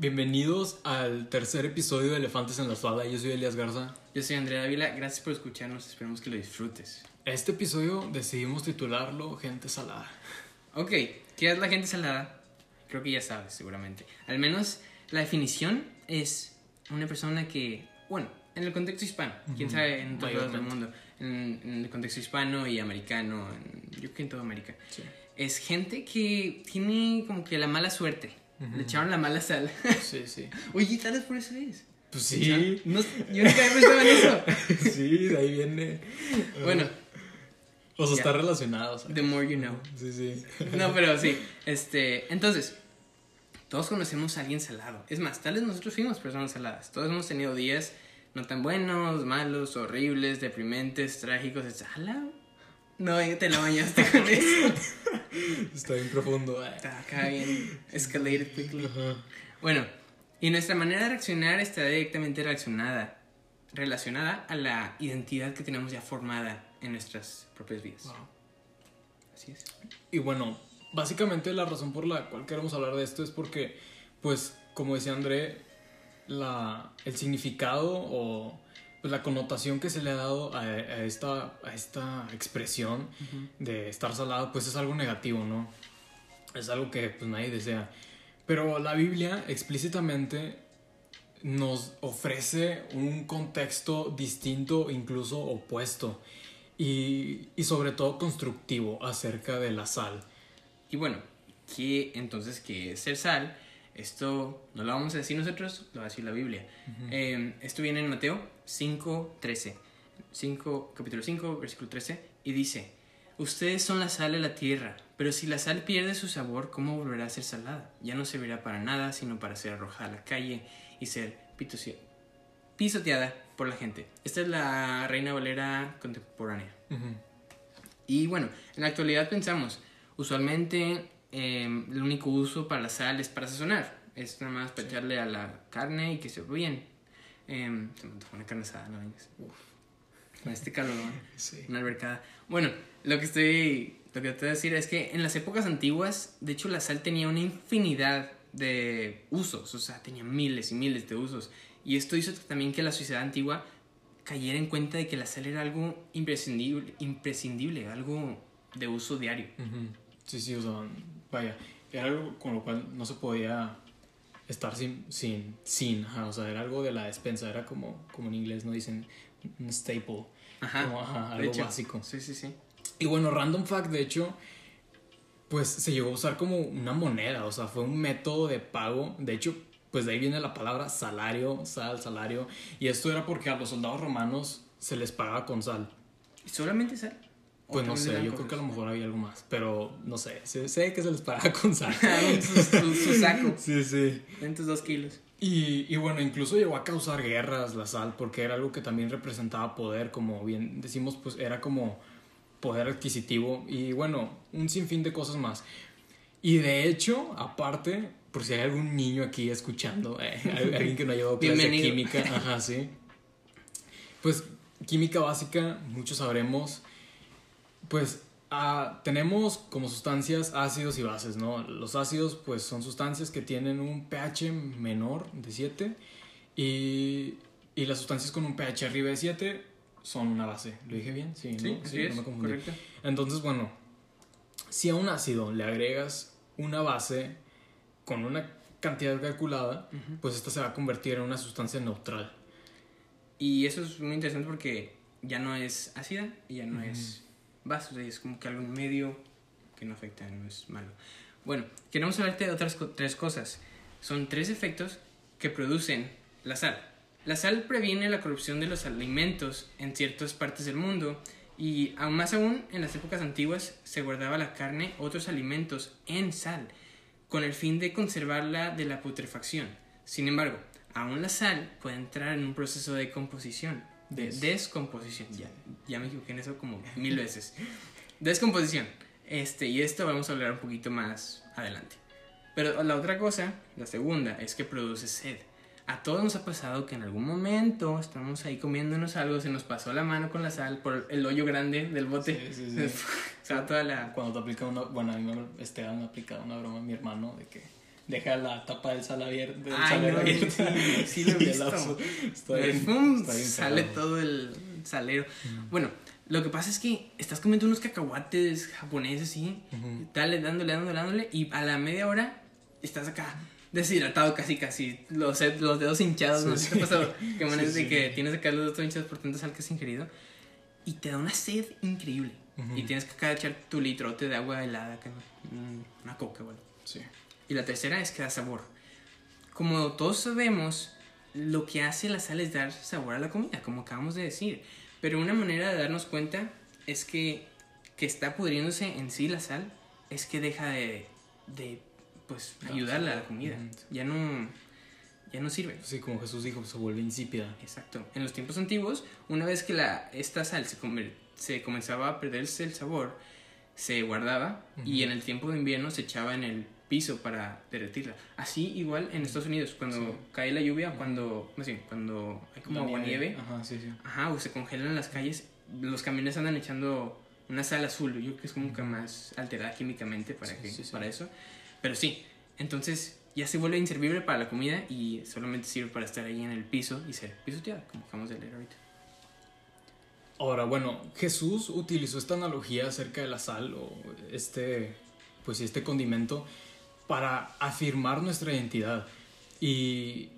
Bienvenidos al tercer episodio de Elefantes en la Falda. Yo soy Elias Garza. Yo soy Andrea Dávila, gracias por escucharnos, esperemos que lo disfrutes. Este episodio decidimos titularlo Gente Salada. Ok, ¿qué es la gente salada? Creo que ya sabes, seguramente. Al menos la definición es una persona que, bueno, en el contexto hispano, quién sabe en todo el mundo, en, en, el contexto hispano y americano, en, yo creo que en toda América, Sí. es gente que tiene como que la mala suerte. Le echaron la mala sal. Sí, sí. Oye, tal vez por eso es. Pues sí. No, yo nunca había pensado en eso. sí, de ahí viene. Bueno, O sea, está relacionado. o sea. the more you know. Sí, sí. No, pero sí. Este, entonces, todos conocemos a alguien salado. Es más, tal vez nosotros fuimos personas saladas. Todos hemos tenido días no tan buenos, malos, horribles, deprimentes, trágicos. Es, "Ala, No, te lo bañaste con eso. Está bien profundo. eh. Está acá bien escalated quickly. Ajá. Bueno, y nuestra manera de reaccionar está directamente relacionada, relacionada a la identidad que tenemos ya formada en nuestras propias vidas. Wow. Así es. Y bueno, básicamente la razón por la cual queremos hablar de esto es porque, pues, como decía André, la, el significado o pues, la connotación que se le ha dado a, a esta, a esta expresión de estar salado, pues es algo negativo, ¿no? Es algo que pues nadie desea. Pero la Biblia explícitamente nos ofrece un contexto distinto, incluso opuesto, y, y sobre todo constructivo acerca de la sal. Y bueno, ¿qué entonces qué es ser sal? Esto no lo vamos a decir nosotros, lo va a decir la Biblia. Eh, esto viene en Mateo 5, 13. 5, capítulo 5, versículo 13. Y dice, ustedes son la sal de la tierra, pero si la sal pierde su sabor, ¿cómo volverá a ser salada? Ya no servirá para nada, sino para ser arrojada a la calle y ser pisoteada por la gente. Esta es la Reina Valera contemporánea. Y bueno, en la actualidad pensamos, usualmente eh, el único uso para la sal es para sazonar. Es nada más para echarle a la carne y que se ve bien. Eh, se me antojó una carne asada, no vengas. Con este calor, Sí. una albercada. Bueno, lo que estoy, lo que te voy a decir es que en las épocas antiguas, de hecho, la sal tenía una infinidad de usos, o sea, tenía miles y miles de usos. Y esto hizo también que la sociedad antigua cayera en cuenta de que la sal era algo imprescindible, imprescindible algo de uso diario. Ujú. Sí, sí, o sea, vaya, era algo con lo cual no se podía estar sin, sin, sin, ajá, o sea, era algo de la despensa, era como, como en inglés no dicen un staple, Ajá, como, ajá, algo hecho. básico. Sí, sí, sí. Y bueno, random fact, de hecho, pues se llegó a usar como una moneda, o sea, fue un método de pago, de hecho, pues de ahí viene la palabra salario, sal, salario, y esto era porque a los soldados romanos se les pagaba con sal. ¿Y solamente sal? ¿O Pues no sé, yo creo que a lo mejor había algo más, pero no sé, sé, sé que se les pagaba con sal. su, su- su saco. Sí, sí. En tus dos kilos. Y, y bueno, incluso llegó a causar guerras la sal, porque era algo que también representaba poder, como bien decimos, pues era como poder adquisitivo y bueno, un sinfín de cosas más. Y de hecho, aparte, por si hay algún niño aquí escuchando, eh, alguien que no ha llevado clase de química, ajá, sí. Pues química básica, muchos sabremos, pues ah, tenemos como sustancias ácidos y bases, ¿no? Los ácidos pues son sustancias que tienen un pH menor de 7 y, y las sustancias con un pH arriba de 7 son una base. ¿Lo dije bien? Sí, ¿no? Sí, es, no me confundí. correcto. Entonces, bueno, si a un ácido le agregas una base con una cantidad calculada, pues esta se va a convertir en una sustancia neutral. Y eso es muy interesante porque ya no es ácida y ya no es base, o es como que algo en medio que no afecta, no es malo. Bueno, queremos hablarte de otras tres cosas. Son tres efectos que producen la sal. La sal previene la corrupción de los alimentos en ciertas partes del mundo y aún más aún en las épocas antiguas se guardaba la carne, otros alimentos en sal con el fin de conservarla de la putrefacción. Sin embargo, aún la sal puede entrar en un proceso de composición, de Des- descomposición. Ya, ya me equivoqué en eso como mil veces. Descomposición. Este, y esto vamos a hablar un poquito más adelante. Pero la otra cosa, la segunda, es que produce sed. A todos nos ha pasado que en algún momento estamos ahí comiéndonos algo, se nos pasó la mano con la sal por el hoyo grande del bote. Sí, sí, sí. o sea, toda la... Cuando te aplica una, bueno, a mí me, Esteban me ha aplicado una broma, mi hermano, de que deja la tapa del sal abierta. Del Ay, salero no, abierta. sí, sí lo he visto. Pero bien, está bien sale todo el salero. Bueno, lo que pasa es que estás comiendo unos cacahuates japoneses, ¿sí? Ujú. Dale, dándole, dándole, dándole. Y a la media hora estás acá deshidratado casi, casi. Los, los dedos hinchados, ¿no? Sí, ¿Sí te ha sí. pasado? Que manes Sí, de que tienes acá los dedos hinchados por tanta sal que has ingerido. Y te da una sed increíble. Ujú. Y tienes que acá echar tu litrote de agua helada, una coca, bueno. Sí. Y la tercera es que da sabor. Como todos sabemos, lo que hace la sal es dar sabor a la comida, como acabamos de decir. Pero una manera de darnos cuenta es que, que está pudriéndose en sí la sal, es que deja de, de pues, Dar ayudarle a la comida. Ya no, ya no sirve. Sí, como Jesús dijo, se vuelve insípida. Exacto. En los tiempos antiguos, una vez que la, esta sal se, se comenzaba a perderse el sabor, se guardaba y Ujú. en el tiempo de invierno se echaba en el piso para derretirla. Así igual en Estados Unidos, cuando Sí. cae la lluvia, cuando, más bien, cuando hay como agua nieve, Ajá, sí, sí. ajá, o se congelan las calles, los camiones andan echando una sal azul, yo creo que es como que más alterada químicamente para, que, para eso. Pero sí, entonces ya se vuelve inservible para la comida y solamente sirve para estar ahí en el piso y ser pisoteada, como acabamos de leer ahorita. Ahora, bueno, Jesús utilizó esta analogía acerca de la sal o este, pues este condimento para afirmar nuestra identidad. Y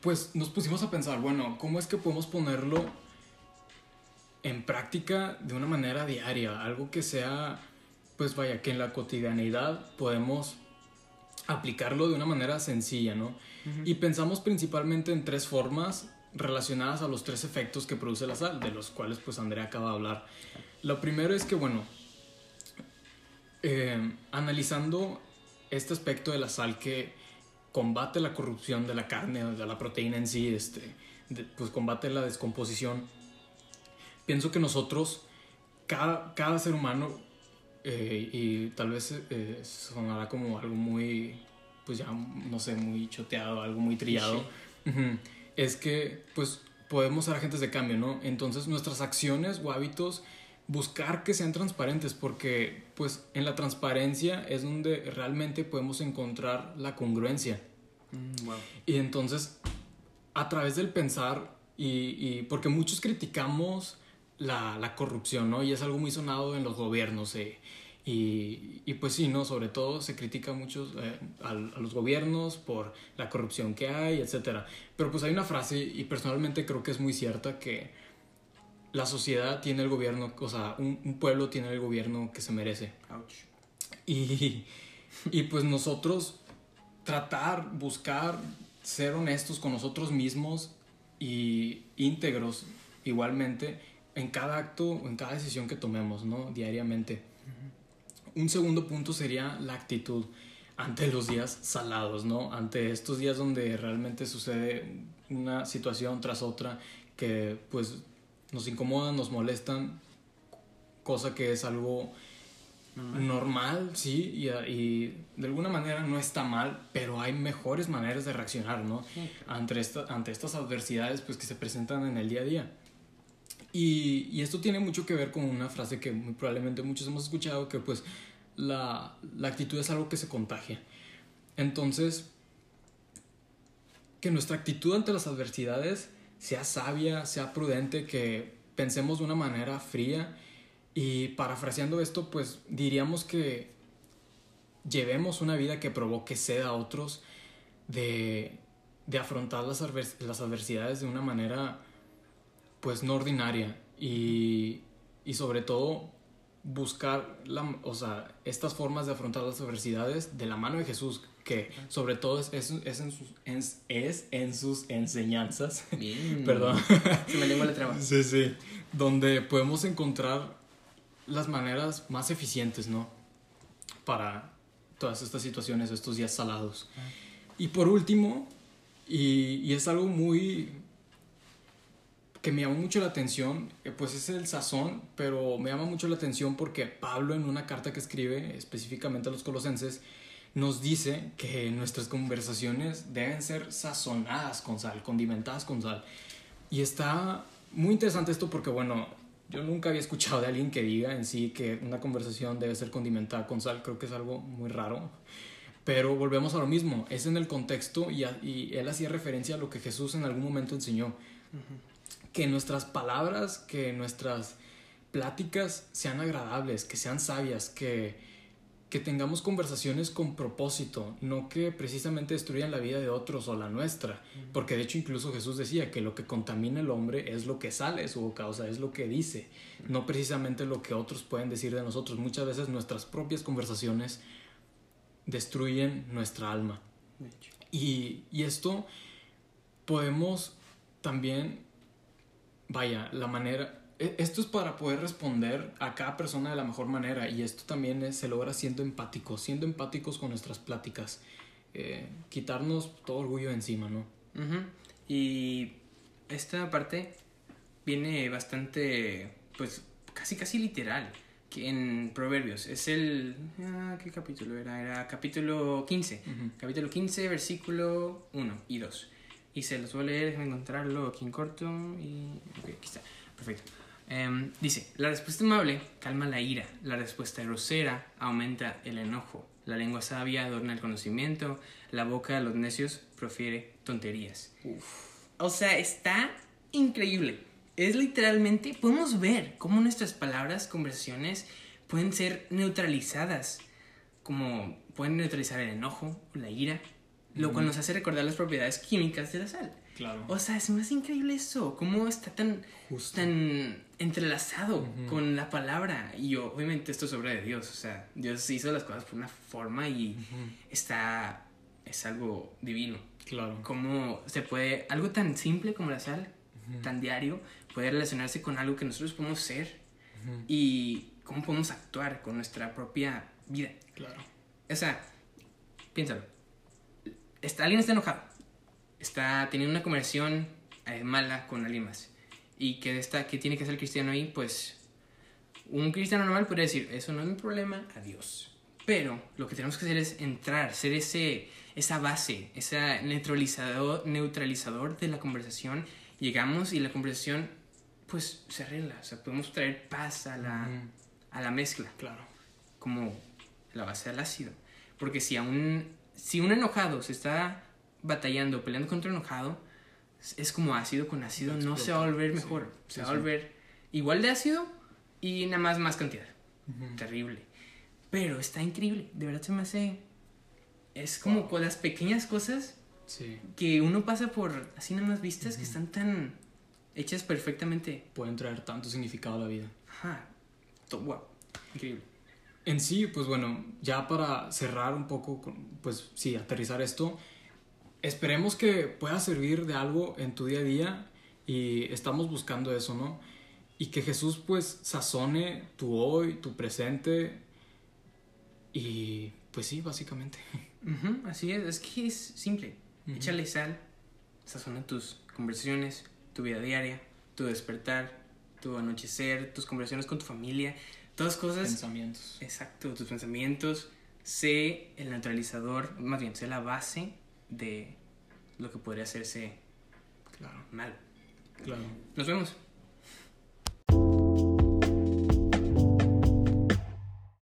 pues nos pusimos a pensar, bueno, ¿cómo es que podemos ponerlo en práctica de una manera diaria? Algo que sea, pues vaya, que en la cotidianidad podemos aplicarlo de una manera sencilla, ¿no? Y pensamos principalmente en tres formas relacionadas a los tres efectos que produce la sal, de los cuales pues Andrea acaba de hablar. Lo primero es que, bueno, eh, analizando este aspecto de la sal que combate la corrupción de la carne, de la proteína en sí, este, de- pues combate la descomposición, pienso que nosotros, cada, cada ser humano, eh, y tal vez eh, sonará como algo muy, pues ya, no sé, muy choteado, algo muy trillado. Es que pues podemos ser agentes de cambio, ¿no? Entonces nuestras acciones o hábitos buscar que sean transparentes porque pues en la transparencia es donde realmente podemos encontrar la congruencia. wow. Y entonces, a través del pensar, y, y porque muchos criticamos la, la corrupción, ¿no? Y es algo muy sonado en los gobiernos. eh, y, y pues sí, ¿no? Sobre todo se critica mucho eh, a, los gobiernos por la corrupción que hay, etc. Pero pues hay una frase, y personalmente creo que es muy cierta, que la sociedad tiene el gobierno, o sea, un, un pueblo tiene el gobierno que se merece. Ouch. Y, y pues nosotros tratar, buscar ser honestos con nosotros mismos y íntegros igualmente en cada acto o en cada decisión que tomemos, ¿no? Diariamente. Un segundo punto sería la actitud ante los días salados, ¿no? Ante estos días donde realmente sucede una situación tras otra que pues nos incomodan, nos molestan, cosa que es algo normal, sí, y, y de alguna manera no está mal, pero hay mejores maneras de reaccionar, ¿no? Ante, esta- ante estas adversidades pues, que se presentan en el día a día. Y, y esto tiene mucho que ver con una frase que muy probablemente muchos hemos escuchado, que pues la, actitud es algo que se contagia. Entonces, que nuestra actitud ante las adversidades sea sabia, sea prudente, que pensemos de una manera fría y parafraseando esto, pues diríamos que llevemos una vida que provoque sed a otros, de, de afrontar las, las adversidades de una manera pues no ordinaria y, y sobre todo buscar la, o sea, estas formas de afrontar las adversidades de la mano de Jesús, que sobre todo es, es, es en, sus, es, es en sus enseñanzas. Bien. Perdón. Se me lengua la traba. Sí, sí. Donde podemos encontrar las maneras más eficientes, ¿no? Para todas estas situaciones, estos días salados. Y por último, y, y es algo muy que me llamó mucho la atención, eh, pues es el sazón, pero me llama mucho la atención porque Pablo en una carta que escribe específicamente a los colosenses nos dice que nuestras conversaciones deben ser sazonadas con sal, condimentadas con sal. Y está muy interesante esto porque, bueno, yo nunca había escuchado de alguien que diga en sí que una conversación debe ser condimentada con sal, creo que es algo muy raro. Pero volvemos a lo mismo, es en el contexto y, y él hacía referencia a lo que Jesús en algún momento enseñó. Que nuestras palabras, que nuestras pláticas sean agradables, que sean sabias, que, que tengamos conversaciones con propósito, no que precisamente destruyan la vida de otros o la nuestra, porque de hecho incluso Jesús decía que lo que contamina el hombre es lo que sale de su boca, o sea, es lo que dice, no precisamente lo que otros pueden decir de nosotros. Muchas veces nuestras propias conversaciones destruyen nuestra alma. Y, y esto podemos también, vaya, la manera, e, esto es para poder responder a cada persona de la mejor manera y esto también se logra siendo empáticos, siendo empáticos con nuestras pláticas, eh, quitarnos todo orgullo de encima, ¿no? Y esta parte viene bastante, pues casi casi literal, que en Proverbios es el... Ah, ¿Qué capítulo era? Era capítulo 15, capítulo 15, versículo 1 y 2. Y se los voy a leer, déjame encontrarlo aquí en corto y... aquí está, perfecto. Em, dice, la respuesta amable calma la ira, la respuesta grosera aumenta el enojo, la lengua sabia adorna el conocimiento, la boca de los necios profiere tonterías. O sea, está increíble. Es literalmente, podemos ver cómo nuestras palabras, conversaciones pueden ser neutralizadas, como pueden neutralizar el enojo, la ira, lo cual nos hace recordar las propiedades químicas de la sal. Claro. O sea, es más increíble eso, cómo está tan, tan entrelazado con la palabra. Y obviamente esto es obra de Dios, o sea, Dios hizo las cosas por una forma y está, es algo divino. Claro. Cómo se puede, algo tan simple como la sal, tan diario, puede relacionarse con algo que nosotros podemos ser y cómo podemos actuar con nuestra propia vida. Claro. O sea, piénsalo. Está, alguien está enojado está teniendo una conversión eh, mala con alguien más. Y que, está, que tiene que ser el cristiano ahí, pues un cristiano normal podría decir, eso no es mi problema, adiós. Pero lo que tenemos que hacer es entrar, ser ese, esa base, ese neutralizador, neutralizador de la conversación. Llegamos y la conversación pues se arregla, o sea, podemos traer paz a la, a la mezcla. Claro. Como la base del ácido. Porque si, un si un enojado se está batallando, peleando contra un enojado, es como ácido con ácido, no se va a volver mejor. se va a volver igual de ácido y nada más más cantidad. Terrible. Pero está increíble. De verdad se me hace. Es como con las pequeñas cosas que uno pasa por así nada más vistas que están tan hechas perfectamente. Pueden traer tanto significado a la vida. Ajá. Wow. Increíble. En sí, pues bueno, ya para cerrar un poco, pues sí, aterrizar esto, esperemos que pueda servir de algo en tu día a día y estamos buscando eso, ¿no? Y que Jesús pues sazone tu hoy, tu presente y pues sí, básicamente. así es, es que es simple. Échale sal, sazona tus conversaciones, tu vida diaria, tu despertar, tu anochecer, tus conversaciones con tu familia, todas cosas. Pensamientos. Exacto, tus pensamientos. Sé el neutralizador, más bien, sé la base de lo que podría hacerse claro. mal. Claro. Nos vemos.